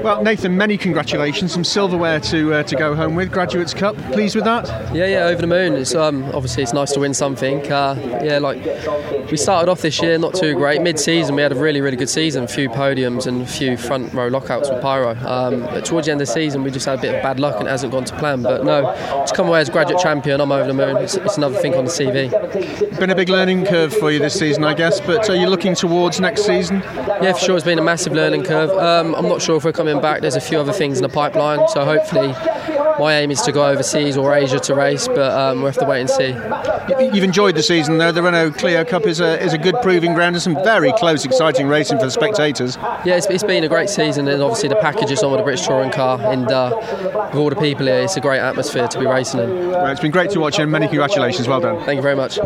Well, Nathan, many congratulations. Some silverware to uh, to go home with. Graduates Cup. Pleased with that? Yeah, yeah. Over the moon. It's um, obviously it's nice to win something. Uh, yeah, like we started off this year not too great. Mid-season we had a really really good season. A few podiums and a few front row lockouts with Pyro. Um, but towards the end of the season we just had a bit of bad luck and it hasn't gone to plan. But no, to come away as graduate champion, I'm over the moon. It's, it's another thing on the CV. Been a big learning curve for you this season, I guess. But are you looking towards next season? Yeah, for sure. It's been a massive learning curve. Um, I'm not sure if we're coming back. There's a few other things in the pipeline, so hopefully, my aim is to go overseas or Asia to race. But um, we'll have to wait and see. You've enjoyed the season, though. The Renault Clio Cup is a is a good proving ground and some very close, exciting racing for the spectators. Yeah, it's, it's been a great season, and obviously the package is on with the British touring car, and uh, with all the people here, it's a great atmosphere to be racing in. Well, it's been great to watch, and many congratulations. Well done. Thank you very much.